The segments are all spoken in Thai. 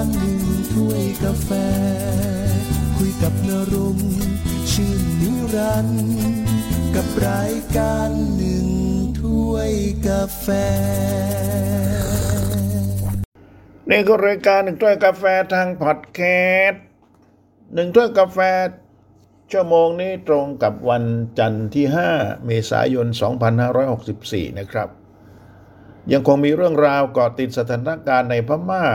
ารหนึ่งถ้วยกาแฟ คุยกับนรุมชื่นนิรันด์กับรายการหนึ่งถ้วยกาแฟนี่ก็รายการหนึ่งถ้วยกาแฟทางพอดแคสต์หนึ่งถ้วยกาแฟ ชั่วโมงนี้ตรงกับวันจันทร์ที่ 5 เมษายน 2564 นะครับ ยังคงมีเรื่องราวก่อติดสถานการณ์ในพมา่า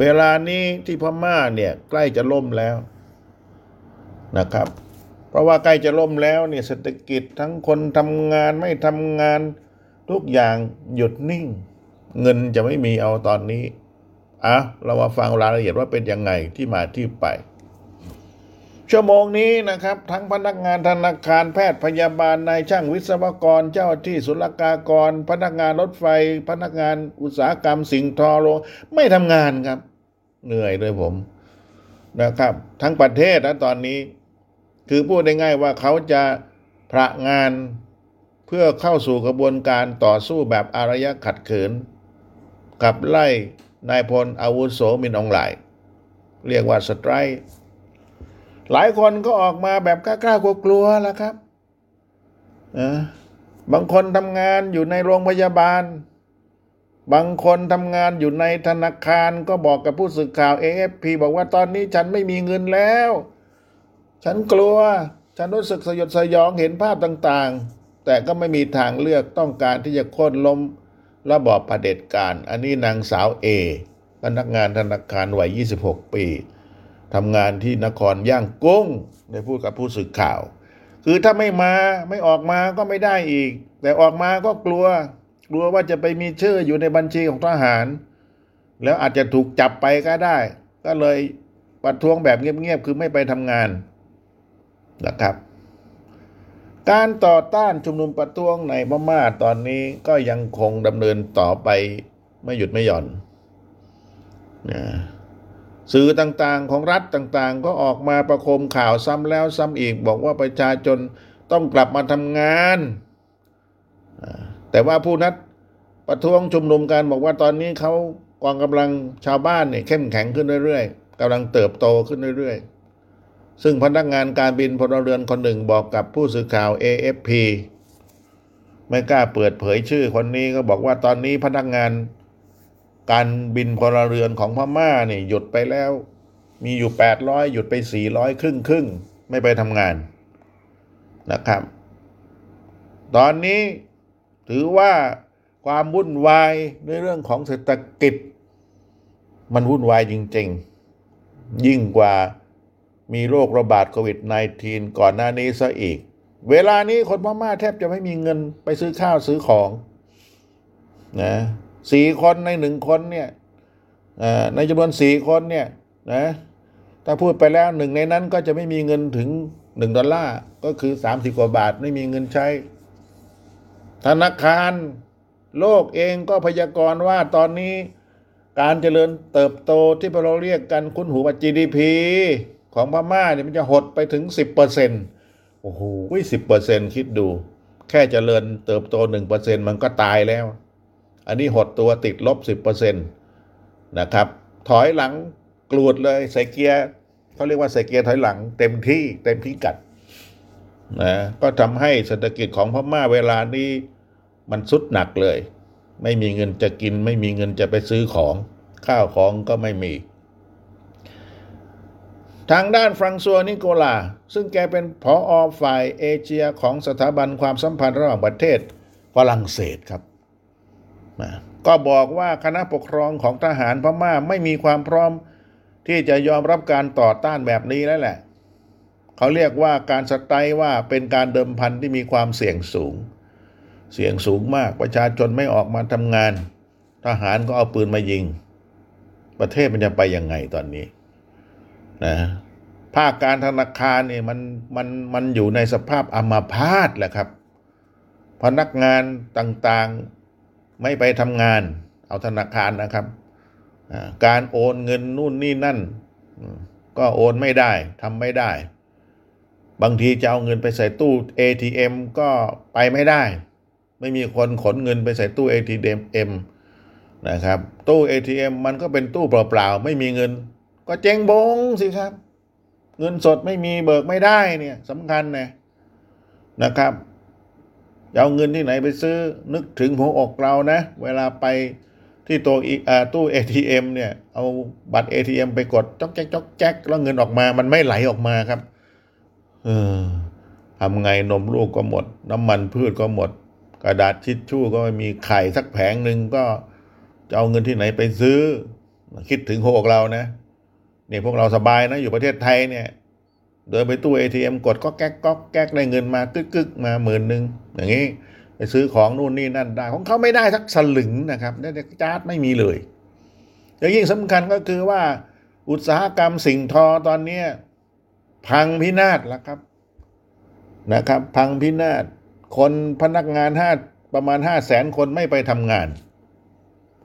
เวลานี้ที่พม่าเนี่ยใกล้จะล่มแล้วนะครับ เพราะว่าใกล้จะล่มแล้วเนี่ยเศรษฐกิจทั้งคนทำงานไม่ทำงานทุกอย่างหยุดนิ่ง เงินจะไม่มีเอาตอนนี้อะเรามาฟังรายละเอียดว่าเป็นยังไงที่มาที่ไป ชั่วโมงนี้นะครับ ทั้งพนักงานธนาคารแพทย์พยาบาลนายช่างวิศวกรเจ้าที่ศุลกากร พนักงานรถไฟ พนักงานอุตสาหกรรมสิ่งทอโลงไม่ทำงานครับ เหนื่อยเลยผมนะครับ ทั้งประเทศนะตอนนี้ คือพูดได้ง่ายว่าเขาจะพระงานเพื่อเข้าสู่กระบวนการต่อสู้แบบอารยะขัดขืน กับไล่นายพลอาวุโสมินองหลาย เรียกว่าสไตร์ หลายคนก็ออกมาแบบกล้าๆกลัวๆแล้วครับบางคนทำงานอยู่ในโรงพยาบาล บางคนทำงานอยู่ในธนาคารก็บอกกับผู้สื่อข่าว AFP บอกว่าตอนนี้ฉันไม่มีเงินแล้ว ฉันกลัว ฉันรู้สึกสยดสยองเห็นภาพต่างๆ แต่ก็ไม่มีทางเลือกต้องการที่จะโค่นล้มระบอบเผด็จการ อันนี้นางสาวเอพนักงานธนาคารวัย 26 ปี ทำงานที่นครย่างกุ้งได้พูดกับผู้สื่อข่าว คือถ้าไม่มาไม่ออกมาก็ไม่ได้อีก แต่ออกมาก็กลัว กลัวว่าจะไปมีชื่ออยู่ในบัญชีของทหาร แล้วอาจจะถูกจับไปก็ได้ ก็เลยประท้วงแบบเงียบๆคือไม่ไปทำงานนะครับ การต่อต้านชุมนุมประท้วงในพม่าตอนนี้ก็ยังคงดำเนินต่อไปไม่หยุดไม่หย่อนนะ สื่อต่างๆของรัฐต่างๆ ก็ออกมาประโคมข่าวซ้ำแล้วซ้ำอีก บอกว่าประชาชนต้องกลับมาทำงาน แต่ว่าผู้นัดประท้วงชุมนุมกันบอกว่าตอนนี้เขากองกำลังชาวบ้านเนี่ยเข้มแข็งขึ้นเรื่อยๆกำลังเติบโตขึ้นเรื่อยๆ ซึ่งพนักงานการบินพลเรือนคนหนึ่งบอกกับผู้สื่อข่าว AFP ไม่กล้าเปิดเผยชื่อคนนี้ก็บอกว่าตอนนี้พนักงาน การบินพลเรือนของพม่าเนี่ยหยุดไปแล้ว มีอยู่ 800 หยุดไป 400 ครึ่งครึ่งไม่ไปทำงานนะครับ ตอนนี้ถือว่าความวุ่นวายในเรื่องของเศรษฐกิจ มันวุ่นวายจริง ๆ ยิ่งกว่ามีโรคระบาดโควิด -19 ก่อนหน้านี้ซะอีก เวลานี้คนพม่าแทบจะไม่มีเงินไปซื้อข้าวซื้อของนะ สี่คนในหนึ่งคนเนี่ยในจำนวนสี่คนเนี่ยนะถ้าพูดไปแล้วหนึ่งในนั้นก็จะไม่มีเงินถึงหนึ่งดอลลาร์ก็คือสามสิบกว่าบาทไม่มีเงินใช้ ธนาคารโลกเองก็พยากรณ์ว่าตอนนี้การเจริญเติบโตที่เราเรียกกันคุ้นหูว่า GDP ของพม่าเนี่ยมันจะหดไปถึง 10%โอ้โหสิบเปอร์เซ็นคิดดู แค่เจริญเติบโต 1%มันก็ตายแล้ว อันนี้หดตัวติดลบ 10%นะครับ ถอยหลังกรูดเลยใส่เกียร์เขาเรียกว่าใส่เกียร์ถอยหลัง เต็มที่เต็มพิกัดนะก็ทำให้เศรษฐกิจของพม่าเวลานี้มันสุดหนักเลย ไม่มีเงินจะกิน ไม่มีเงินจะไปซื้อของ ข้าวของก็ไม่มี ทางด้านฟรังซัวนิโกลา ซึ่งแกเป็นผออฝ่ายเอเชียของสถาบันความสัมพันธ์ระหว่างประเทศฝรั่งเศสครับ ก็บอกว่าคณะปกครองของทหารพม่าไม่มีความพร้อมที่จะยอมรับการต่อต้านแบบนี้แล้วแหละ เขาเรียกว่าการสไตล์ว่าเป็นการเดิมพันที่มีความเสี่ยงสูง เสี่ยงสูงมากประชาชนไม่ออกมาทำงาน ทหารก็เอาปืนมายิง ประเทศมันจะไปยังไงตอนนี้นะภาคการธนาคารเนี่ยมันมันมันอยู่ในสภาพอัมาพาตแหละครับ พนักงานต่างๆ ไม่ไปทำงาน เอาธนาคารนะครับการโอนเงินนู่นนี่นั่น ก็โอนไม่ได้ทำไม่ได้ บางทีจะเอาเงินไปใส่ตู้ ATM ก็ไปไม่ได้ ไม่มีคนขนเงินไปใส่ตู้ ATM นะครับตู้ ATM มันก็เป็นตู้เปล่าๆ ไม่มีเงิน ก็เจ๊งบงสิครับ เงินสดไม่มีเบิกไม่ได้เนี่ยสำคัญนะนะครับ จะเอาเงินที่ไหนไปซื้อนึกถึงหัวอกเรานะ เวลาไปที่ตัวตู้ ATM เนี่ย เอาบัตร ATM ไปกดจ๊อกแจ๊กจ๊อกแจ๊กแล้วเงินออกมา มันไม่ไหลออกมาครับ เออทำไงนมลูกก็หมด น้ำมันพืชก็หมด กระดาษชิดชู่ก็ไม่มีไข่สักแผงหนึ่งก็จะเอาเงินที่ไหนไปซื้อ คิดถึงหัวอกเรานะเนี่ยพวกเราสบายนะ อยู่ประเทศไทยเนี่ย เดินไปตู้ ATM กดก็แก๊กก็แก๊กได้เงินมากึกกึกมาหมื่นหนึ่งอย่างนี้ไปซื้อของนู่นนี่นั่นได้ของเขาไม่ได้สักสลึงนะครับได้แต่จาร์ดไม่มีเลยแล้วยิ่งสำคัญก็คือว่า อุตสาหกรรมสิ่งทอตอนนี้พังพินาศแล้วครับนะครับ พังพินาศคนพนักงานห้าประมาณห้าแสนคนไม่ไปทำงาน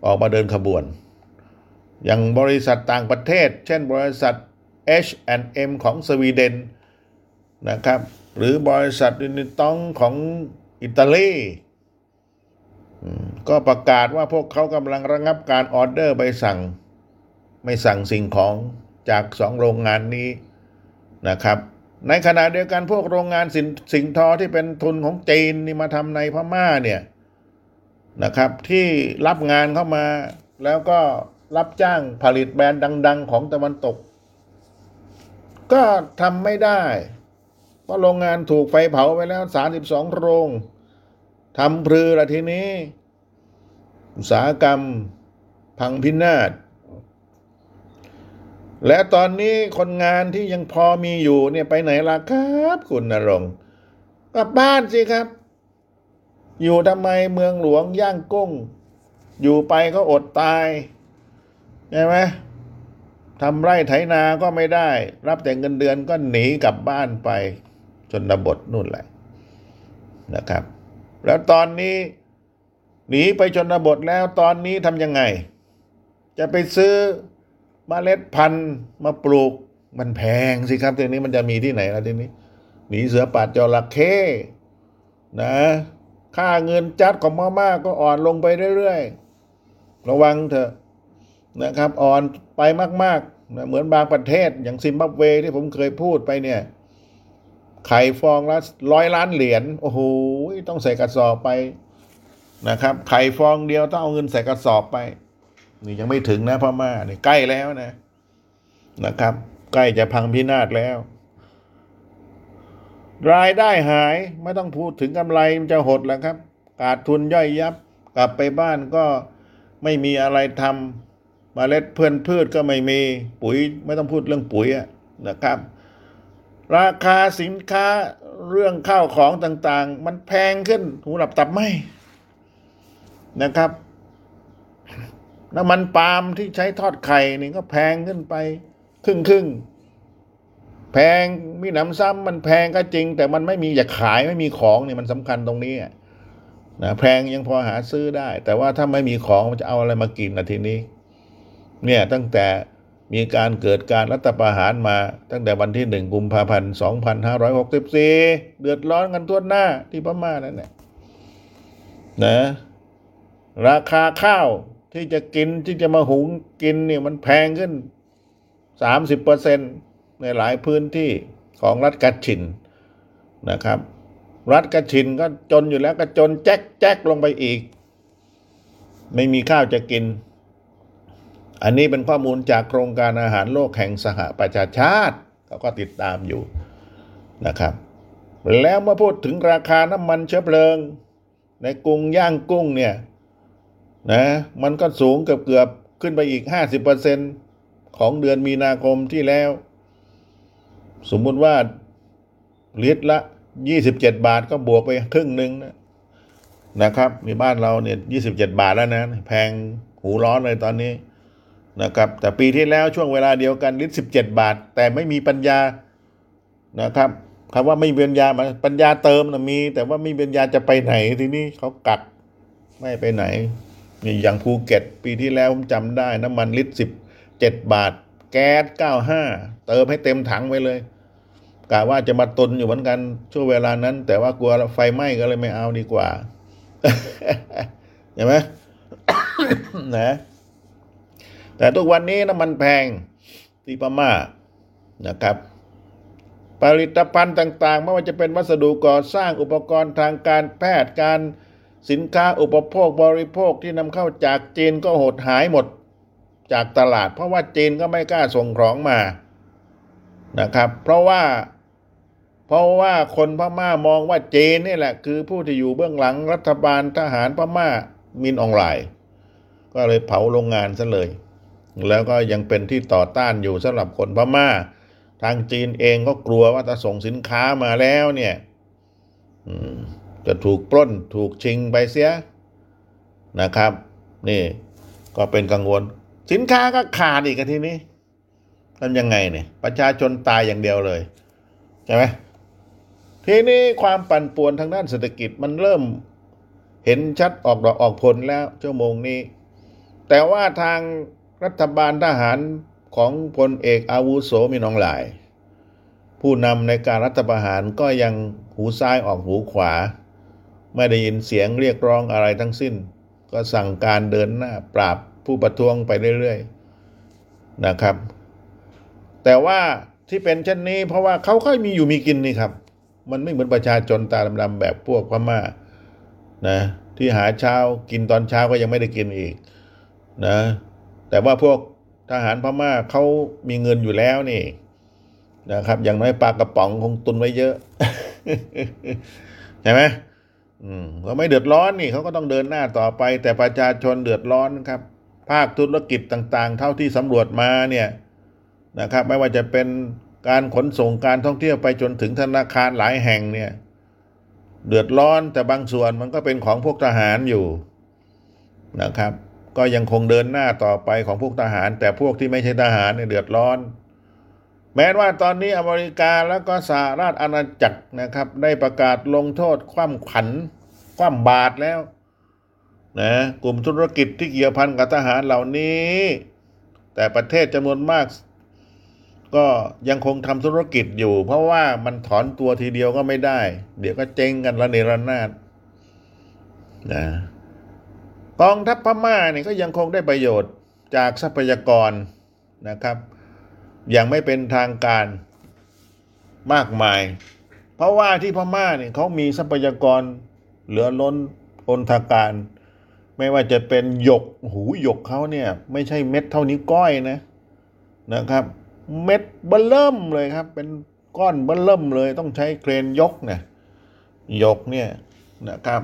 ออกมาเดินขบวน อย่างบริษัทต่างประเทศ เช่นบริษัท H&M ของสวีเดนนะครับ หรือบริษัทนิตองของอิตาลีก็ประกาศว่าพวกเขากำลังระงับการออเดอร์ใบสั่ง ไม่สั่งสิ่งของจากสองโรงงานนี้นะครับ ในขณะเดียวกันพวกโรงงานสินสิงทอที่เป็นทุนของจีนนี่มาทำในพม่าเนี่ยนะครับ ที่รับงานเข้ามาแล้วก็รับจ้างผลิตแบรนด์ดัง ๆ ของตะวันตก ก็ทำไม่ได้เพราะโรงงานถูกไฟเผาไปแล้วสามสิบสองโรงทำพลือละทีนี้ อุตสาหกรรมพังพินาศและตอนนี้คนงานที่ยังพอมีอยู่เนี่ยไปไหนล่ะครับคุณนรงกลับบ้านสิครับ อยู่ทำไมเมืองหลวงย่างกุ้ง อยู่ไปก็อดตายใช่ไหม ทำไร่ไถนาก็ไม่ได้ รับแต่เงินเดือนก็หนีกลับบ้านไปจนบทนู่นแหละนะครับ แล้วตอนนี้หนีไปชนบทแล้วตอนนี้ทำยังไง จะไปซื้อมเมล็ดพันธุ์มาปลูกมันแพงสิครับทีนี้มันจะมีที่ไหนล่ะทีนี้ หนีเสือป่าจระเข้นะ ค่าเงินจัดของมาม่าก็อ่อนลงไปเรื่อยๆ ระวังเถอะ นะครับอ่อนไปมากๆนะเหมือนบางประเทศอย่างซิมบับเวที่ผมเคยพูดไปเนี่ย ไข่ฟองละร้อยล้านเหรียญโอ้โหต้องใส่กระสอบไปนะครับ ไข่ฟองเดียวต้องเอาเงินใส่กระสอบไป นี่ยังไม่ถึงนะพ่อมานี่ใกล้แล้วนะนะครับ ใกล้จะพังพินาศแล้ว รายได้หายไม่ต้องพูดถึงกำไรมันจะหดแล้วครับ ขาดทุนย่อยยับ กลับไปบ้านก็ไม่มีอะไรทำ มาเล็ดเพื่อนพืชก็ไม่มีปุ๋ยไม่ต้องพูดเรื่องปุ๋ยนะครับ ราคาสินค้าเรื่องข้าวของต่างๆ มันแพงขึ้นหูหลับตับไม่นะครับน้ำมันปาล์มที่ใช้ทอดไข่นี่ก็แพงขึ้นไปครึ่งครึ่งแพงมีหนำซ้ำมันแพงก็จริง แต่มันไม่มีอยากขายไม่มีของเนี่ยมันสำคัญตรงนี้นะแพงยังพอหาซื้อได้ แต่ว่าถ้าไม่มีของมันจะเอาอะไรมากินนะทีนี้ เนี่ยตั้งแต่มีการเกิดการรัฐประหารมาตั้งแต่วันที่หนึ่งกุมภาพันธ์สองพันห้าร้อยหกสิบสี่เดือดร้อนกันทั่วหน้าที่พม่านั่นแหละนะราคาข้าวที่จะกินที่จะมาหุงกินเนี่ยมันแพงขึ้นสามสิบเปอร์เซ็นในหลายพื้นที่ของรัฐกัชินนะครับ รัฐกัชินก็จนอยู่แล้วก็จนแจ๊กแจ๊กลงไปอีก ไม่มีข้าวจะกิน อันนี้เป็นข้อมูลจากโครงการอาหารโลกแห่งสหประชาชาติเขาก็ติดตามอยู่นะครับ แล้วเมื่อพูดถึงราคาน้ำมันเชื้อเพลิง ในกรุงย่างกุ้งเนี่ยนะมันก็สูงเกือบเกือบขึ้นไปอีก 50%ของเดือนมีนาคมที่แล้ว สมมุติว่าลิตรละ 27 บาทก็บวกไปครึ่งหนึ่งนะนะครับ มีบ้านเราเนี่ย 27 บาทแล้วนะ แพงหูร้อนเลยตอนนี้ นะครับแต่ปีที่แล้วช่วงเวลาเดียวกันลิตรสิบเจ็ดบาท แต่ไม่มีปัญญานะครับคำว่าไม่มีปัญญามาปัญญาเติมนะมี แต่ว่าไม่มีปัญญาจะไปไหนทีนี้เขากักไม่ไปไหนนี่อย่างภูเก็ต ปีที่แล้วผมจำได้น้ำมันลิตรสิบเจ็ดบาท แก๊สเก้าห้าเติมให้เต็มถังไว้เลยกะว่าจะมาตุนอยู่เหมือนกันช่วงเวลานั้น แต่ว่ากลัวไฟไหม้ก็เลยไม่เอาดีกว่าเห็นไหมนะ แต่ทุกวันนี้น้ำมันแพงที่พม่านะครับ ผลิตภัณฑ์ต่างๆ ไม่ว่าจะเป็นวัสดุก่อสร้างอุปกรณ์ทางการแพทย์การสินค้าอุปโภคบริโภคที่นำเข้าจากจีนก็หดหายหมดจากตลาด เพราะว่าจีนก็ไม่กล้าส่งของมานะครับ เพราะว่าเพราะว่าคนพม่ามองว่าจีนนี่แหละ คือผู้ที่อยู่เบื้องหลังรัฐบาลทหารพม่ามินออนไลน์ ก็เลยเผาโรงงานซะเลย แล้วก็ยังเป็นที่ต่อต้านอยู่สำหรับคนพม่า ทางจีนเองก็กลัวว่าถ้าส่งสินค้ามาแล้วเนี่ยจะถูกปล้นถูกชิงไปเสียนะครับ นี่ก็เป็นกังวล สินค้าก็ขาดอีกทีนี้ทำยังไงเนี่ย ประชาชนตายอย่างเดียวเลยใช่ไหมทีนี้ความปั่นป่วนทางด้านเศรษฐกิจมันเริ่มเห็นชัดออกดอกออกผลแล้วชั่วโมงนี้ แต่ว่าทาง รัฐบาลทหารของพลเอกอาวุโสมีน้องหลาย ผู้นำในการรัฐประหารก็ยังหูซ้ายออกหูขวา ไม่ได้ยินเสียงเรียกร้องอะไรทั้งสิ้น ก็สั่งการเดินหน้าปราบผู้ประท้วงไปเรื่อยๆนะครับ แต่ว่าที่เป็นเช่นนี้เพราะว่าเขาค่อยมีอยู่มีกินนี่ครับ มันไม่เหมือนประชาชนตาดำๆแบบพวกพม่านะที่หาเช้ากินตอนเช้าก็ยังไม่ได้กินอีกนะ แต่ว่าพวกทหารพม่าเขามีเงินอยู่แล้วนี่นะครับ อย่างน้อยปลากระป๋องคงตุนไว้เยอะใช่ไหมอืมก็ไม่เดือดร้อนนี่เขาก็ต้องเดินหน้าต่อไป แต่ประชาชนเดือดร้อนครับ ภาคธุรกิจต่างๆ เท่าที่สำรวจมาเนี่ยนะครับ ไม่ว่าจะเป็นการขนส่งการท่องเที่ยวไปจนถึงธนาคารหลายแห่งเนี่ย เดือดร้อนแต่บางส่วนมันก็เป็นของพวกทหารอยู่นะครับ ก็ยังคงเดินหน้าต่อไปของพวกทหาร แต่พวกที่ไม่ใช่ทหารเนี่ยเดือดร้อน แม้ว่าตอนนี้อเมริกาแล้วก็สหราชอาณาจักรนะครับ ได้ประกาศลงโทษคว่ำขันคว่ำบาตรแล้วนะกลุ่มธุรกิจที่เกี่ยวพันกับทหารเหล่านี้ แต่ประเทศจำนวนมาก ก็ยังคงทำธุรกิจอยู่ เพราะว่ามันถอนตัวทีเดียวก็ไม่ได้ เดี๋ยวก็เจ๊งกันระเนระนาดนะ กองทัพพม่าเนี่ยก็ยังคงได้ประโยชน์จากทรัพยากรนะครับ อย่างไม่เป็นทางการมากมาย เพราะว่าที่พม่าเนี่ยเขามีทรัพยากรเหลือล้นอนทาการ ไม่ว่าจะเป็นหยกหูหยกเขาเนี่ย ไม่ใช่เม็ดเท่านี้ก้อยนะนะครับ เม็ดเบลเริ่มเลยครับ เป็นก้อนเบลเริ่มเลยต้องใช้เครนยกเนี่ยยกเนี่ยนะครับ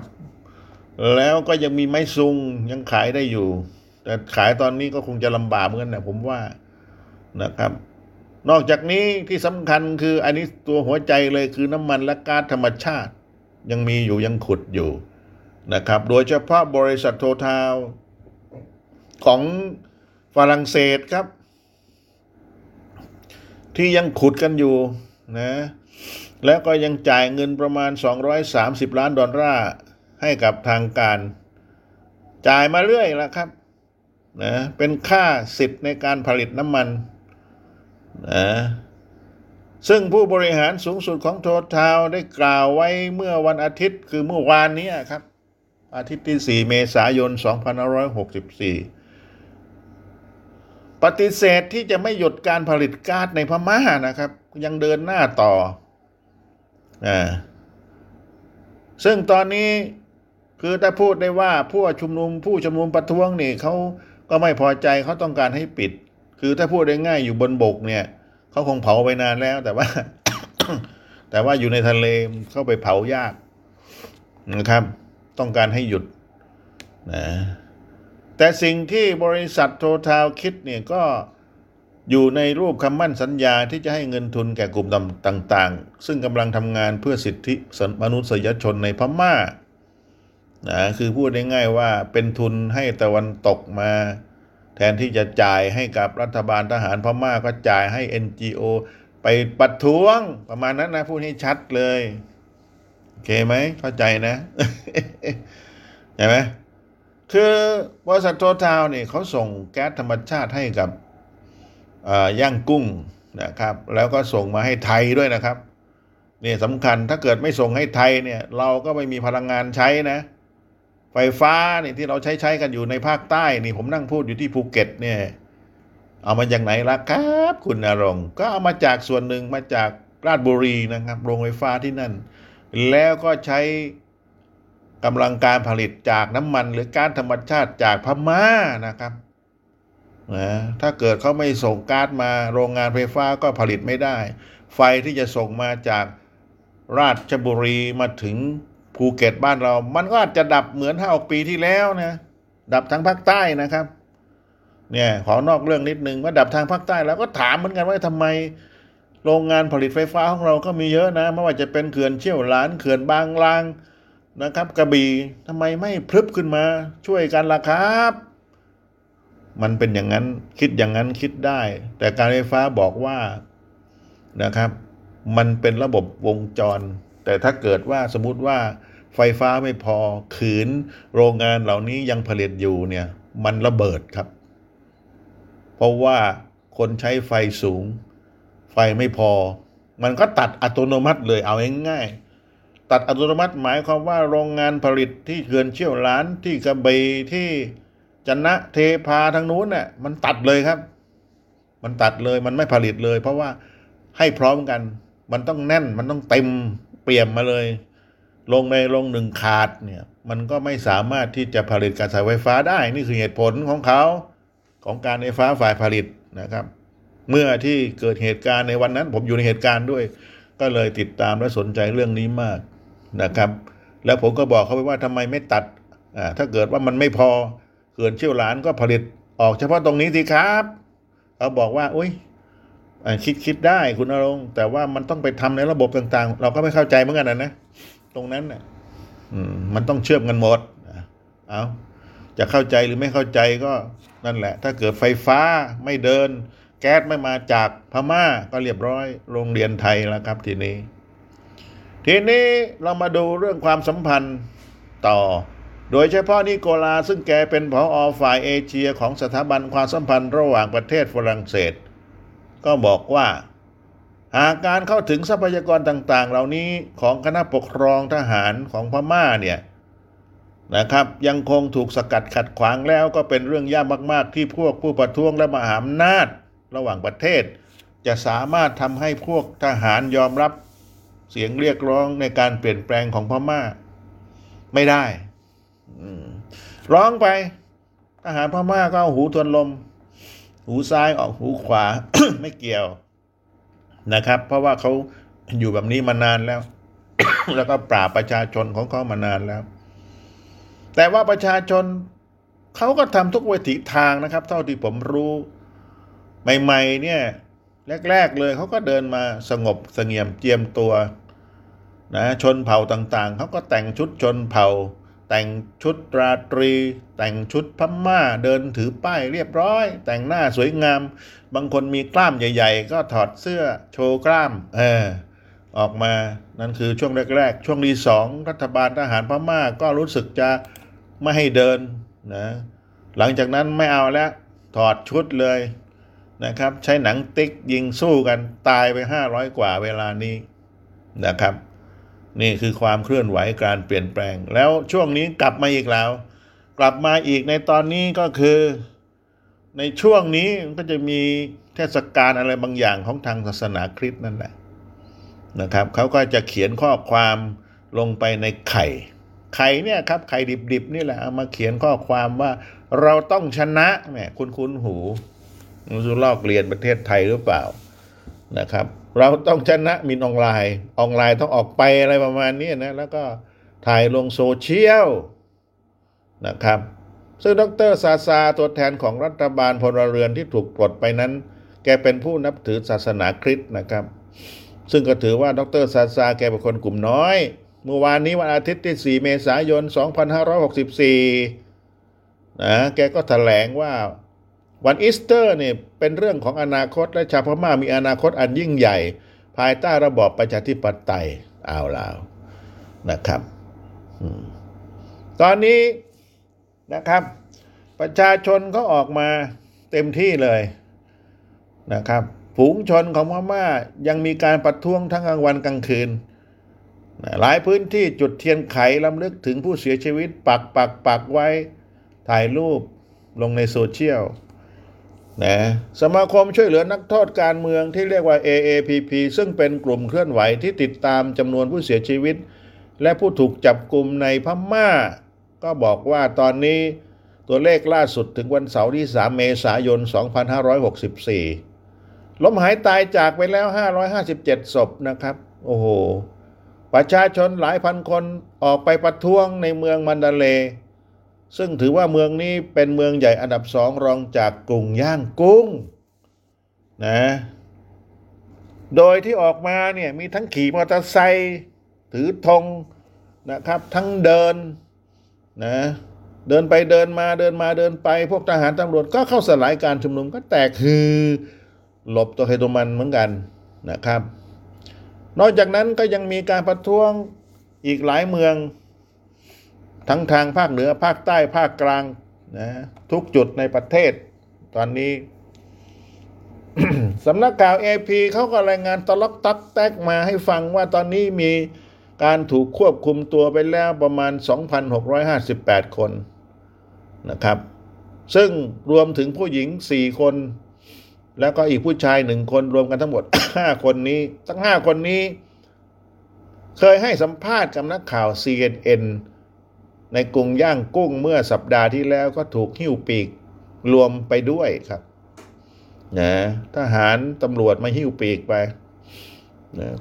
แล้วก็ยังมีไม้ซุงยังขายได้อยู่ แต่ขายตอนนี้ก็คงจะลำบากเหมือนกันนะผมว่านะครับ นอกจากนี้ที่สำคัญคืออันนี้ตัวหัวใจเลยคือน้ำมันและก๊าซธรรมชาติ ยังมีอยู่ยังขุดอยู่นะครับ โดยเฉพาะบริษัทโททาวของฝรั่งเศสครับ ที่ยังขุดกันอยู่นะแล้วก็ยังจ่ายเงินประมาณ 230 ล้านดอลลาร์ ให้กับทางการ จ่ายมาเรื่อยแล้วครับนะเป็นค่าสิทธิ์ในการผลิตน้ำมันนะซึ่งผู้บริหารสูงสุดของโททาวได้กล่าวไว้เมื่อวันอาทิตย์คือเมื่อวานนี้ครับ อาทิตย์ที่ 4 เมษายน 2564 ปฏิเสธที่จะไม่หยุดการผลิตก๊าซในพม่านะครับ ยังเดินหน้าต่ออซึ่งตอนนี้ คือถ้าพูดได้ว่าผู้ชุมนุมผู้ชุมนุมประท้วงนี่เขาก็ไม่พอใจเขาต้องการให้ปิด คือถ้าพูดได้ง่ายอยู่บนบกเนี่ยเขาคงเผาไปนานแล้ว แต่ว่า แต่ว่าอยู่ในทะเลเข้าไปเผายากนะครับ ต้องการให้หยุดนะแต่สิ่งที่บริษัทโททาวคิดเนี่ยก็อยู่ในรูปคำมั่นสัญญาที่จะให้เงินทุนแก่กลุ่มต่างๆ ซึ่งกำลังทำงานเพื่อสิทธิมนุษยชนในพม่า นะคือพูดง่ายๆว่าเป็นทุนให้ตะวันตกมา แทนที่จะจ่ายให้กับรัฐบาลทหารพม่าก็จ่ายให้ NGO ไปประท้วงประมาณนั้นนะพูดให้ชัดเลยโอเคไหมเข้าใจนะเห็นไหมคือบริษัทโททาวเนี่ยเขาส่งแก๊สธรรมชาติให้กับย่างกุ้งนะครับ แล้วก็ส่งมาให้ไทยด้วยนะครับเนี่ยสำคัญถ้าเกิดไม่ส่งให้ไทยเนี่ย เราก็ไม่มีพลังงานใช้นะ ไฟฟ้านี่ที่เราใช้ใช้กันอยู่ในภาคใต้นี่ผมนั่งพูดอยู่ที่ภูเก็ตเนี่ยเอามาจากไหนล่ะครับ คุณนรงก็เอามาจากส่วนหนึ่งมาจากราชบุรีนะครับโรงไฟฟ้าที่นั่น แล้วก็ใช้กำลังการผลิตจากน้ำมัน หรือการธรรมชาติจากพม่านะครับนะถ้าเกิดเขาไม่ส่งก๊าซมาโรงงานไฟฟ้าก็ผลิตไม่ได้ ไฟที่จะส่งมาจากราชบุรีมาถึง ภูเก็ตบ้านเรา มันก็อาจจะดับเหมือนห้าปีที่แล้วนะดับทั้งภาคใต้นะครับ เนี่ยขอนอกเรื่องนิดนึงว่าดับทางภาคใต้แล้วก็ถามเหมือนกันว่าทำไมโรงงานผลิตไฟฟ้าของเราก็มีเยอะนะไม่ว่าจะเป็นเขื่อนเชี่ยวหลานเขื่อนบางลางนะครับกระบี่ทำไมไม่พลึบขึ้นมาช่วยกันล่ะครับ มันเป็นอย่างนั้นคิดอย่างนั้นคิดได้ แต่การไฟฟ้าบอกว่านะครับ มันเป็นระบบวงจร แต่ถ้าเกิดว่าสมมติว่าไฟฟ้าไม่พอขืนโรงงานเหล่านี้ยังผลิตอยู่เนี่ย มันระเบิดครับ เพราะว่าคนใช้ไฟสูง ไฟไม่พอ มันก็ตัดอัตโนมัติเลยเอาง่ายๆตัดอัตโนมัติหมายความว่าโรงงานผลิตที่เขื่อนเชี่ยวล้านที่กระบี่ที่จันนะเทพาทางนู้นเนี่ยมันตัดเลยครับ มันตัดเลยมันไม่ผลิตเลย เพราะว่าให้พร้อมกัน มันต้องแน่นมันต้องเต็ม เปี่ยมมาเลย ลงในลงหนึ่งขาดเนี่ย มันก็ไม่สามารถที่จะผลิตกระแสไฟฟ้าได้ นี่คือเหตุผลของเขาของการไฟฟ้าฝ่ายผลิตนะครับ เมื่อที่เกิดเหตุการณ์ในวันนั้น ผมอยู่ในเหตุการณ์ด้วย ก็เลยติดตามและสนใจเรื่องนี้มากนะครับ แล้วผมก็บอกเขาไปว่าทำไมไม่ตัดอ่าถ้าเกิดว่ามันไม่พอเขื่อนเชี่ยวหลานก็ผลิตออกเฉพาะตรงนี้สิครับ เขาบอกว่า อุ้ย คิดคิดได้คุณอรงค์แต่ว่ามันต้องไปทำในระบบต่างๆ เราก็ไม่เข้าใจเหมือนกันนะนะตรงนั้นเนี่ยมันต้องเชื่อมกันหมดเอาจะเข้าใจหรือไม่เข้าใจก็นั่นแหละ ถ้าเกิดไฟฟ้าไม่เดิน แก๊สไม่มาจากพม่าก็เรียบร้อย โรงเรียนไทยแล้วครับทีนี้ ทีนี้เรามาดูเรื่องความสัมพันธ์ต่อ โดยเฉพาะนิโกลาซึ่งแกเป็นผออฝ่ายเอเชียของสถาบันความสัมพันธ์ระหว่างประเทศฝรั่งเศส ก็บอกว่าหากการเข้าถึงทรัพยากรต่าง ๆ เหล่านี้ของคณะปกครองทหารของพม่าเนี่ยนะครับ ยังคงถูกสกัดขัดขวางแล้วก็เป็นเรื่องยากมาก ๆ ที่พวกผู้ประท้วงและมหาอำนาจระหว่างประเทศ จะสามารถทำให้พวกทหารยอมรับเสียงเรียกร้องในการเปลี่ยนแปลงของพม่า ไม่ได้ร้องไปทหารพม่าก็เอาหูทวนลม หูซ้ายออกหูขวาไม่เกี่ยวนะครับ เพราะว่าเขาอยู่แบบนี้มานานแล้ว แล้วก็ปราบประชาชนของเขามานานแล้ว แต่ว่าประชาชนเขาก็ทำทุกวิถีทางนะครับ เท่าที่ผมรู้ ใหม่ ๆ เนี่ยแรก ๆ เลยเขาก็เดินมาสงบสงเงียมเจียมตัวนะชนเผ่าต่างๆ เขาก็แต่งชุดชนเผ่า แต่งชุดราตรี แต่งชุดพม่าเดินถือป้ายเรียบร้อย แต่งหน้าสวยงาม บางคนมีกล้ามใหญ่ ๆ ก็ถอดเสื้อโชว์กล้ามเออออกมานั่นคือช่วงแรก ๆ ช่วงที่สองรัฐบาลทหารพม่าก็รู้สึกจะไม่ให้เดินนะหลังจากนั้นไม่เอาแล้วถอดชุดเลยนะครับ ใช้หนังติ๊กยิงสู้กันตายไปห้าร้อยกว่าเวลานี้นะครับ นี่คือความเคลื่อนไหวการเปลี่ยนแปลง แล้วช่วงนี้กลับมาอีกแล้ว กลับมาอีกในตอนนี้ก็คือ ในช่วงนี้ก็จะมีเทศกาลอะไรบางอย่างของทางศาสนาคริสต์นั่นแหละนะครับเขาก็จะเขียนข้อความลงไปในไข่ไข่เนี่ยครับไข่ดิบๆนี่แหละเอามาเขียนข้อความว่าเราต้องชนะแหมคุณคุณหูสุลอกเรียนประเทศไทยหรือเปล่านะครับ เราต้องชนะมินออนไลน์ออนไลน์ต้องออกไปอะไรประมาณนี้นะ แล้วก็ถ่ายลงโซเชียลนะครับ ซึ่งดรซาซาตัวแทนของรัฐบาลพลเรือนที่ถูกปลดไปนั้น แกเป็นผู้นับถือศาสนาคริสต์นะครับ ซึ่งก็ถือว่าดรซาซาแกเป็นคนกลุ่มน้อย เมื่อวานนี้วันอาทิตย์ที่ 4 เมษายน 2564นะแกก็ถแถลงว่า วันอีสเตอร์เนี่ยเป็นเรื่องของอนาคตและชาวพม่ามีอนาคตอันยิ่งใหญ่ ภายใต้ระบอบประชาธิปไตยเอาล้วนะครับตอนนี้นะครับ ประชาชนก็ออกมาเต็มที่เลยนะครับฝูงชนของพม่ายังมีการประท้วงทั้งกลางวันกลางคืน หลายพื้นที่จุดเทียนไขลำลึกถึงผู้เสียชีวิตปักปักปักไว้ถ่ายรูปลงในโซเชียล นะสมาคมช่วยเหลือนักโทษการเมืองที่เรียกว่า AAPP ซึ่งเป็นกลุ่มเคลื่อนไหวที่ติดตามจำนวนผู้เสียชีวิต และผู้ถูกจับกลุ่มในพม่า ก็บอกว่าตอนนี้ตัวเลขล่าสุดถึงวันเสาร์ที่ 3 เมษายน 2564 ล้มหายตายจากไปแล้ว 557 ศพนะครับ โอ้โห ประชาชนหลายพันคนออกไปประท้วงในเมืองมันดาเล ซึ่งถือว่าเมืองนี้เป็นเมืองใหญ่อันดับสองรองจากกรุงย่างกุ้งนะโดยที่ออกมาเนี่ยมีทั้งขี่มอเตอร์ไซค์ถือธงนะครับ ทั้งเดินนะเดินไปเดินมาเดินมาเดินไป พวกทหารตำรวจก็เข้าสลายการชุมนุมก็แตกคือหลบตัวเฮโดมันเหมือนกันนะครับ นอกจากนั้นก็ยังมีการประท้วงอีกหลายเมือง ทั้งทางภาคเหนือภาคใต้ภาคกลางนะทุกจุดในประเทศ ตอนนี้สำนักข่าวเอพีเขาก็รายงานตลอกตักแตกมาให้ฟังว่าตอนนี้มีการถูกควบคุมตัวไปแล้วประมาณ 2,658 คนนะครับ ซึ่งรวมถึงผู้หญิง 4 คน แล้วก็อีกผู้ชายหนึ่งคนรวมกันทั้งหมด 5 คนนี้ ทั้ง 5 คนนี้ เคยให้สัมภาษณ์กับนักข่าว CNN ในกรุงย่างกุ้งเมื่อสัปดาห์ที่แล้วก็ถูกหิ้วปีกรวมไปด้วยครับนะทหารตำรวจมาหิ้วปีกไป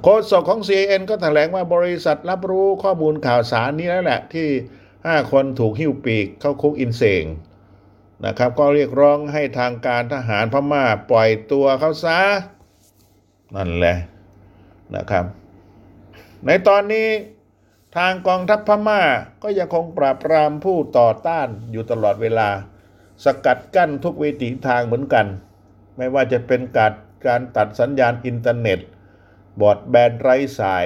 โฆษกของ CNN ก็แถลงว่าบริษัทรับรู้ข้อมูลข่าวสารนี้แล้วแหละ ที่ 5 คนถูกหิ้วปีกเข้าคุกอินเสงนะครับ ก็เรียกร้องให้ทางการทหารพม่าปล่อยตัวเขาซะนั่นแหละนะครับ ในตอนนี้ ทางกองทัพพม่าก็ยังคงปราบปรามผู้ต่อต้านอยู่ตลอดเวลา สกัดกั้นทุกวิถีทางเหมือนกัน ไม่ว่าจะเป็นการการตัดสัญญาณอินเทอร์เน็ต บอดแบนไร้สาย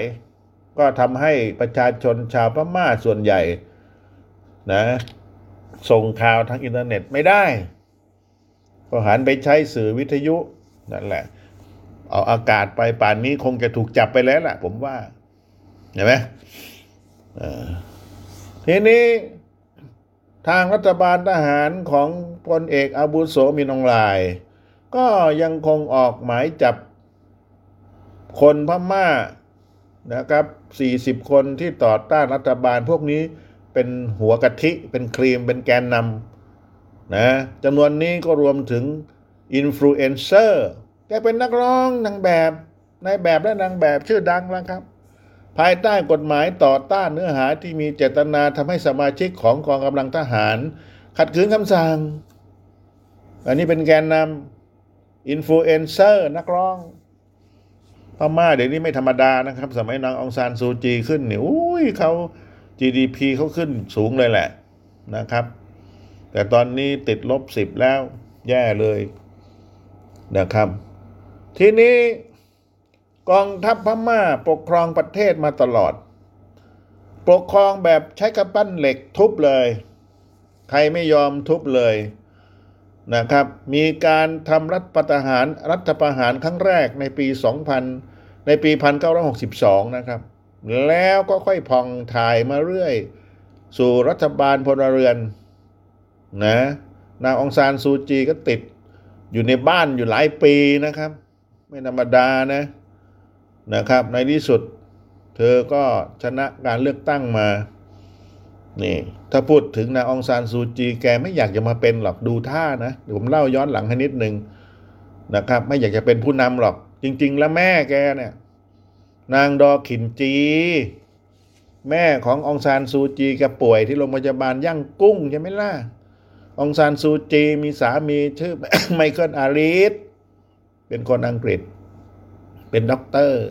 ก็ทำให้ประชาชนชาวพม่าส่วนใหญ่นะส่งข่าวทางอินเทอร์เน็ตไม่ได้ ก็หันไปใช้สื่อวิทยุนั่นแหละ เอาอากาศไปป่านนี้คงจะถูกจับไปแล้วแหละผมว่าเห็นไหม ทีนี้ทางรัฐบาลทหารของพลเอกอาบุโสมินองลาย ก็ยังคงออกหมายจับคนพม่านะครับ 40 คนที่ต่อต้านรัฐบาลพวกนี้เป็นหัวกะทิเป็นครีมเป็นแกนนำนะจำนวนนี้ก็รวมถึงอินฟลูเอนเซอร์แกเป็นนักร้องนางแบบนายแบบและนางแบบชื่อดังแล้วครับ ภายใต้กฎหมายต่อต้านเนื้อหาที่มีเจตนาทำให้สมาชิกของกองกำลังทหาร ขัดขืนคำสั่ง อันนี้เป็นแกนนำอินฟลูเอนเซอร์นักร้องพม่าเดี๋ยวนี้ไม่ธรรมดานะครับ สมัยนางองซานซูจีขึ้นเนี่ยอุ้ยเขา GDP เขาขึ้นสูงเลยแหละนะครับ แต่ตอนนี้ติดลบสิบแล้วแย่เลยนะครับ ทีนี้ กองทัพพม่าปกครองประเทศมาตลอด ปกครองแบบใช้กระปั้นเหล็กทุบเลย ใครไม่ยอมทุบเลยนะครับ มีการทำรัฐประหารรัฐประหารครั้งแรกในปี 2000 ในปี 1962 นะครับ แล้วก็ค่อยพองถ่ายมาเรื่อยสู่รัฐบาลพลเรือนนะนางองซานซูจีก็ติดอยู่ในบ้านอยู่หลายปีนะครับ ไม่ธรรมดานะ นะครับในที่สุด เธอก็ชนะการเลือกตั้งมานี่ถ้าพูดถึงนางองซานซูจีแกไม่อยากจะมาเป็นหรอกดูท่านะเดี๋ยวผมเล่าย้อนหลังให้นิดนึงนะครับ ไม่อยากจะเป็นผู้นำหรอก จริง ๆ แล้วแม่แกเนี่ย นางดอขินจี แม่ขององซานซูจีแกป่วยที่โรงพยาบาลย่างกุ้งใช่ไหมล่ะองซานซูจีมีสามีชื่อไมเคิลอาริสเป็นคนอังกฤษ เป็นด็อกเตอร์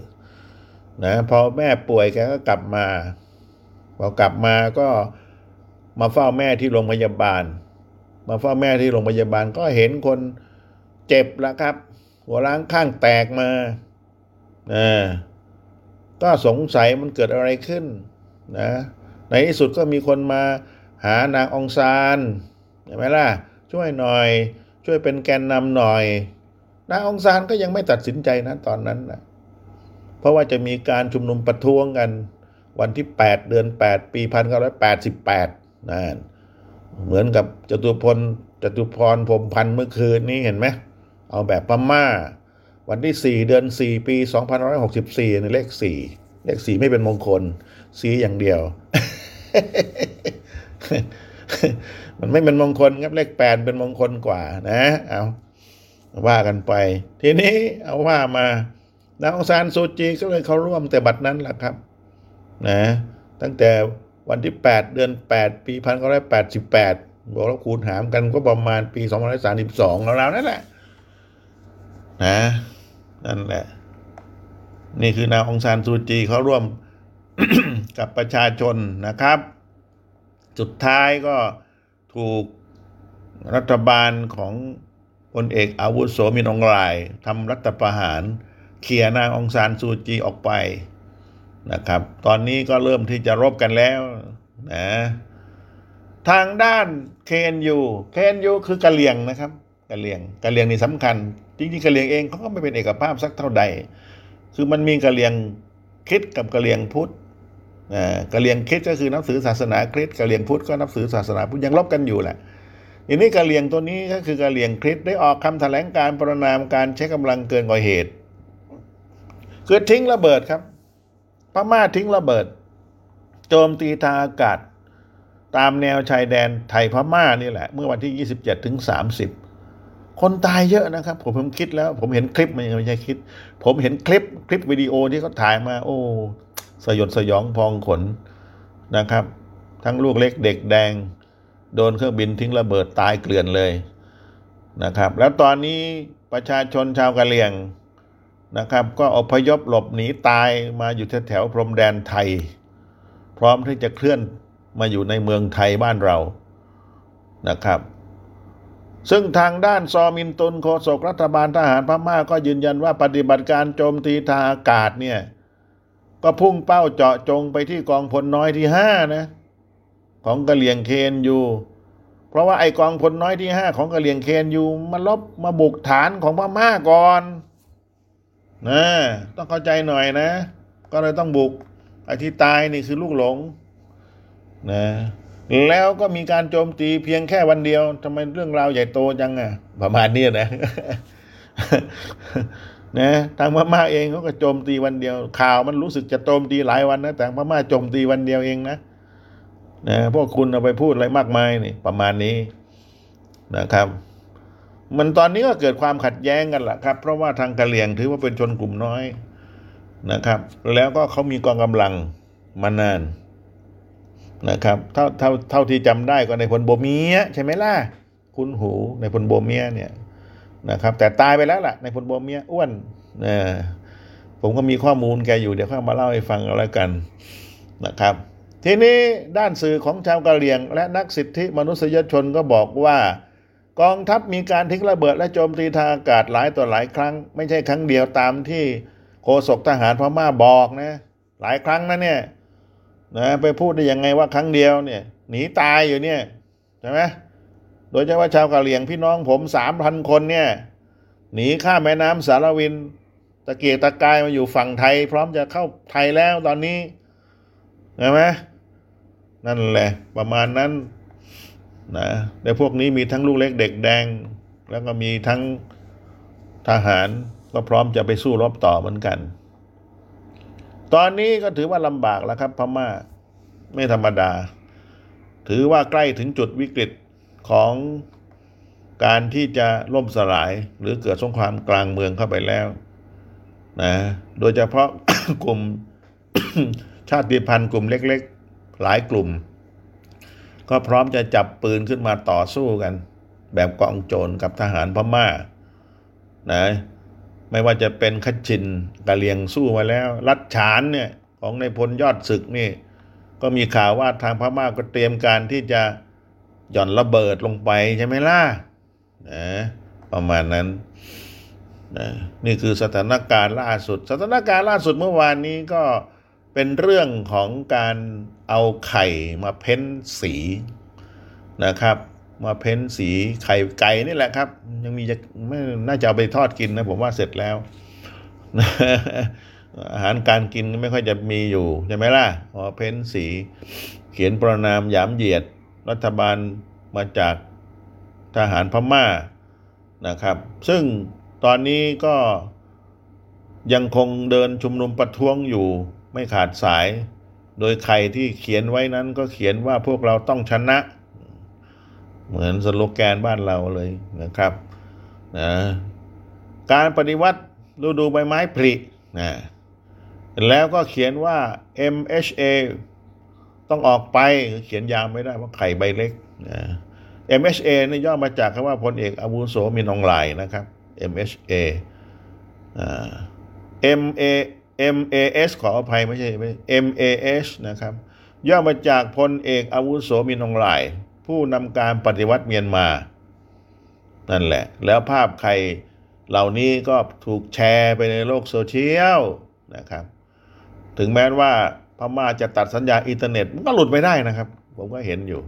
นะพอแม่ป่วยแกก็กลับมาพอกลับมาก็มาเฝ้าแม่ที่โรงพยาบาล มาเฝ้าแม่ที่โรงพยาบาลก็เห็นคนเจ็บแล้วครับ หัวล้างข้างแตกมานะก็สงสัยมันเกิดอะไรขึ้นนะในที่สุดก็มีคนมาหานางองซานเห็นไหมล่ะ ช่วยหน่อย ช่วยเป็นแกนนำหน่อยนางองซานก็ยังไม่ตัดสินใจนะตอนนั้นนะ เพราะว่าจะมีการชุมนุมประท้วงกันวันที่ 8 เดือน 8 ปี1988นั่นเหมือนกับจตุพลจตุพรพรมพันธ์เมื่อคืนนี้เห็นไหมเอาแบบพม่า วันที่ 4 เดือน 4 ปี2564นี่เลข 4 เลข 4 ไม่เป็นมงคลสีอย่างเดียว มันไม่เป็นมงคลครับเลขแปดเป็นมงคลกว่านะ เอาว่ากันไป ทีนี้เอาว่ามา นางองซานซูจีก็เลยเขาร่วมแต่บัดนั้นแหละครับนะตั้งแต่วันที่ 8 เดือน 8 ปี1988บอกแล้วคูณหารกันก็ประมาณปี2532แล้วนั่นแหละนะนั่นแหละ นี่คือนางองซานซูจีเขาร่วมกับประชาชนนะครับ สุดท้ายก็ถูกรัฐบาลของพลเอกอาวุโสมินองรายทำรัฐประหาร เขี่ยนางองซานซูจีออกไปนะครับ ตอนนี้ก็เริ่มที่จะรบกันแล้วนะทางด้านเคนยูเคนยูคือกะเหลี่ยงนะครับกะเหลี่ยงกะเหลี่ยงนี่สำคัญ จริงๆกะเหลี่ยงเองเขาก็ไม่เป็นเอกภาพสักเท่าใด คือมันมีกะเหลี่ยงคิดกับกะเหลี่ยงพุทธกะเหลี่ยงคริสก็คือนับถือศาสนาคริสต์กะเหลี่ยงพุทธก็นับถือศาสนาพุทธยังลบกันอยู่แหละทีนี้กะเหลี่ยงตัวนี้ก็คือกะเหลี่ยงคริสต์ได้ออกคำแถลงการประนามการใช้กำลังเกินกว่าเหตุ คือทิ้งระเบิดครับพม่าทิ้งระเบิด โจมตีทางอากาศ ตามแนวชายแดนไทยพม่านี่แหละ เมื่อวันที่ 27ถึง30 คนตายเยอะนะครับ ผมผมคิดแล้ว ผมเห็นคลิปมันไม่ใช่คิด ผมเห็นคลิปคลิปวิดีโอที่เขาถ่ายมา โอ้ สยดสยองพองขนนะครับ ทั้งลูกเล็กเด็กแดง โดนเครื่องบินทิ้งระเบิดตายเกลื่อนเลยนะครับ แล้วตอนนี้ประชาชนชาวกะเหรี่ยง นะครับ ก็อพยพหลบหนีตายมาอยู่แถวๆพรมแดนไทย พร้อมที่จะเคลื่อนมาอยู่ในเมืองไทยบ้านเรานะครับ ซึ่งทางด้านซอมินตุนโฆษกรัฐบาลทหารพม่าก็ยืนยันว่าปฏิบัติการโจมตีทางอากาศเนี่ย ก็พุ่งเป้าเจาะจงไปที่กองพลน้อยที่ห้านะ ของกะเหลี่ยงเคนยูเพราะว่าไอกองพลน้อยที่ห้าของกะเหลี่ยงเคนยูมาลบมาบุกฐานของพม่าก่อน นะต้องเข้าใจหน่อยนะ ก็เลยต้องบุกไอ้ที่ตายนี่คือลูกหลงนะแล้วก็มีการโจมตีเพียงแค่วันเดียวทำไมเรื่องราวใหญ่โตจังอะประมาณนี้นะนะทางพม่าเองเขาก็โจมตีวันเดียว ข่าวมันรู้สึกจะโจมตีหลายวันนะแต่พม่าโจมตีวันเดียวเองนะนะพวกคุณเอาไปพูดอะไรมากมายนี่ประมาณนี้นะครับ มันตอนนี้ก็เกิดความขัดแย้งกันละครับ เพราะว่าทางกะเหลี่ยงถือว่าเป็นชนกลุ่มน้อยนะครับ แล้วก็เขามีกองกำลังมานานนะครับ เท่าเท่าเท่าที่จำได้ก็ในพลโบเมียใช่ไหมล่ะ คุณหูในพลโบเมียเนี่ยนะครับ แต่ตายไปแล้วล่ะ ในพลโบเมียอ้วนนะผมก็มีข้อมูลแกอยู่เดี๋ยวข้ามาเล่าให้ฟังเอาแล้วกันนะครับ ทีนี้ด้านสื่อของชาวกะเหรี่ยง และนักสิทธิมนุษยชนก็บอกว่า กองทัพมีการทิ้งระเบิดและโจมตีทางอากาศหลายต่อหลายครั้ง ไม่ใช่ครั้งเดียวตามที่โฆษกทหารพม่าบอกนะหลายครั้งนะเนี่ยนะไปพูดได้ยังไงว่าครั้งเดียวเนี่ย หนีตายอยู่เนี่ยใช่ไหมโดยเฉพาะชาวกะเหรี่ยงพี่น้องผมสามพันคนเนี่ย หนีข้ามแม่น้ำสารวิน ตะเกียกตะกายมาอยู่ฝั่งไทย พร้อมจะเข้าไทยแล้วตอนนี้ใช่ไหมนั่นแหละ ประมาณนั้น นะในพวกนี้มีทั้งลูกเล็กเด็กแดง แล้วก็มีทั้งทหารก็พร้อมจะไปสู้รบต่อเหมือนกัน ตอนนี้ก็ถือว่าลำบากแล้วครับพม่าไม่ธรรมดา ถือว่าใกล้ถึงจุดวิกฤตของการที่จะล่มสลายหรือเกิดสงครามกลางเมืองเข้าไปแล้วนะโดยเฉพาะกลุ่มชาติพันธุ์กลุ่มเล็ก ๆ หลายกลุ่ม ก็พร้อมจะจับปืนขึ้นมาต่อสู้กัน แบบกองโจรกับทหารพม่านะไม่ว่าจะเป็นคัดชินกะเลียงสู้มาแล้ว รัดฉานเนี่ยของในพลยอดศึกนี่ ก็มีข่าวว่าทางพม่าก็เตรียมการที่จะหย่อนระเบิดลงไปใช่ไหมล่ะนะประมาณนั้นนะนี่คือสถานการณ์ล่าสุด สถานการณ์ล่าสุดเมื่อวานนี้ก็ เป็นเรื่องของการเอาไข่มาเพ้นสีนะครับ มาเพ้นสีไข่ไก่นี่แหละครับ ยังมีจะไม่น่าจะเอาไปทอดกินนะผมว่าเสร็จแล้วอาหารการกินไม่ค่อยจะมีอยู่ใช่ไหมล่ะพอเพ้นสี เขียนประนามหยามเหยียด รัฐบาลมาจากทหารพม่านะครับ ซึ่งตอนนี้ก็ยังคงเดินชุมนุมประท้วงอยู่ ไม่ขาดสาย โดยใครที่เขียนไว้นั้นก็เขียนว่าพวกเราต้องชนะ เหมือนสโลแกนบ้านเราเลยนะครับนะการปฏิวัติฤดูใบไม้ผลินะแล้วก็เขียนว่า MHA ต้องออกไปเขียนยาวไม่ได้เพราะไข่ใบเล็กนะ MHA นี่ย่อมาจากคำว่าพลเอกอาวุโสมินองไลนะครับ MHA อ่า MA MAS ขออภัยไม่ใช่ MAS นะครับ ย่อมาจากพลเอกอาวุโสมินองไลน์ผู้นำการปฏิวัติเมียนมา นั่นแหละ แล้วภาพใครเหล่านี้ก็ถูกแชร์ไปในโลกโซเชียลนะครับ ถึงแม้ว่าพม่าจะตัดสัญญาณอินเทอร์เน็ตมันก็หลุดไปได้นะครับ ผมก็เห็นอยู่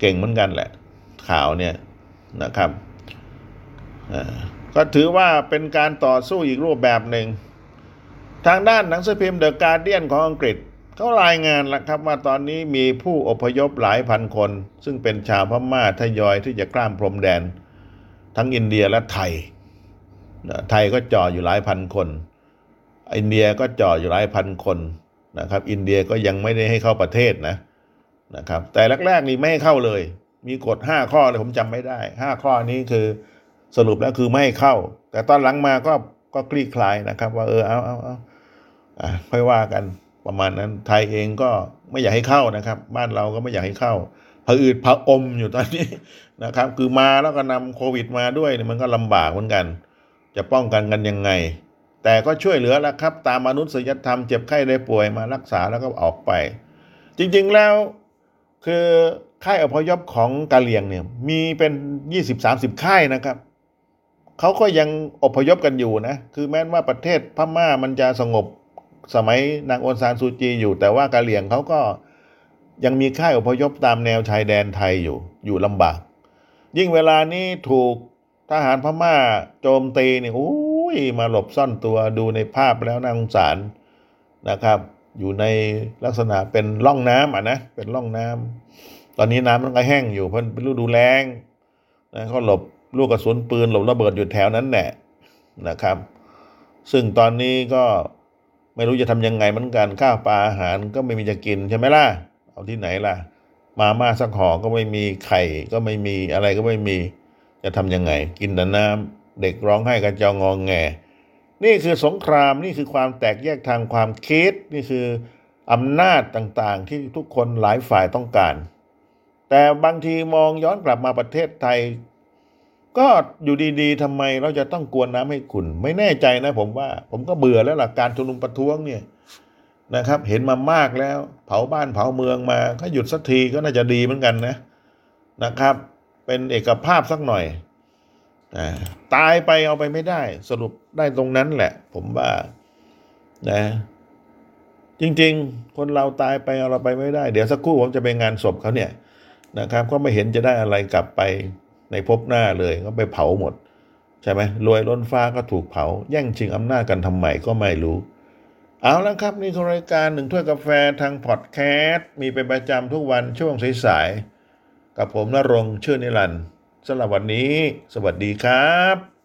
เก่งเหมือนกันแหละ ข่าวเนี่ยนะครับก็ถือว่าเป็นการต่อสู้อีกรูปแบบหนึ่ง ทางด้านหนังสือพิมพ์เดอะการเดียนของอังกฤษเขารายงานแล้วครับว่าตอนนี้มีผู้อพยพหลายพันคน ซึ่งเป็นชาวพม่าทยอยที่จะกล้ามพรมแดน ทั้งอินเดียและไทย ไทยก็จ่ออยู่หลายพันคน อินเดียก็จ่ออยู่หลายพันคนนะครับ อินเดียก็ยังไม่ได้ให้เข้าประเทศนะนะครับ แต่แรกๆนี่ไม่ให้เข้าเลย มีกฎห้าข้อเลยผมจำไม่ได้ห้าข้อนี้คือสรุปแล้วคือไม่ให้เข้า แต่ตอนหลังมาก็ก็คลี่คลายนะครับ ว่าเออเอาเอาเอาอะ ค่อยว่ากันประมาณนั้น ไทยเองก็ไม่อยากให้เข้านะครับ บ้านเราก็ไม่อยากให้เข้าผอืดผอมอยู่ตอนนี้นะครับ คือมาแล้วก็นำโควิดมาด้วยเนี่ยมันก็ลำบากเหมือนกัน จะป้องกันกันยังไง แต่ก็ช่วยเหลือแล้วครับ ตามมนุษยธรรมเจ็บไข้ได้ป่วยมารักษาแล้วก็ออกไป จริงๆแล้วคือค่ายอพยพของกะเหลี่ยงเนี่ยมีเป็นยี่สิบสามสิบค่ายนะครับเขาก็ยังอพยพกันอยู่นะ คือแม้ว่าประเทศพม่ามันจะสงบ สมัยนางอนซานซูจีอยู่ แต่ว่ากะเหลี่ยงเขาก็ยังมีค่ายอพยพตามแนวชายแดนไทยอยู่อยู่ลำบาก ยิ่งเวลานี้ถูกทหารพม่าโจมตีเนี่ยโอ้ยมาหลบซ่อนตัวดูในภาพแล้วน่าสงสารนะครับ อยู่ในลักษณะเป็นร่องน้ำอะนะเป็นร่องน้ำตอนนี้น้ำมันก็แห้งอยู่เพราะเป็นฤดูแล้งนะเขาหลบลูกกระสุนปืนหลบระเบิดอยู่แถวนั้นแหละนะครับ ซึ่งตอนนี้ก็ ไม่รู้จะทำยังไงเหมือนกันข้าวปลาอาหารก็ไม่มีจะกินใช่ไหมล่ะ เอาที่ไหนล่ะ มาม่าสักห่อก็ไม่มีไข่ก็ไม่มีอะไรก็ไม่มี จะทำยังไง กินแต่น้ำเด็กร้องไห้กันจองงแง นี่คือสงครามนี่คือความแตกแยกทางความคิดนี่คืออำนาจต่างๆ ที่ทุกคนหลายฝ่ายต้องการ แต่บางทีมองย้อนกลับมาประเทศไทย ก็อยู่ดีๆทำไมเราจะต้องกวนน้ำให้ขุนไม่แน่ใจนะ ผมว่า ผมก็เบื่อแล้วล่ะการชุมนุมประท้วงเนี่ยนะครับ เห็นมามากแล้ว เผาบ้านเผาเมืองมาก็หยุดสักทีก็น่าจะดีเหมือนกันนะนะครับ เป็นเอกภาพสักหน่อยตายไปเอาไปไม่ได้ สรุปได้ตรงนั้นแหละ ผมว่านะ จริง ๆ คนเราตายไปเอาเราไปไม่ได้ เดี๋ยวสักครู่ผมจะไปงานศพเขาเนี่ยนะครับ ก็ไม่เห็นจะได้อะไรกลับไป ในภพหน้าเลยก็ไปเผาหมด ใช่ไหมรวยล้นฟ้าก็ถูกเผา แย่งชิงอำนาจกันทำไมก็ไม่รู้ เอาแล้วครับ นี่คือรายการหนึ่งถ้วยกาแฟทางพอดแคสต์มีเป็นประจำทุกวันช่วงสายๆกับผมนรงชื่อนิรันดร์สำหรับวันนี้ สวัสดีครับ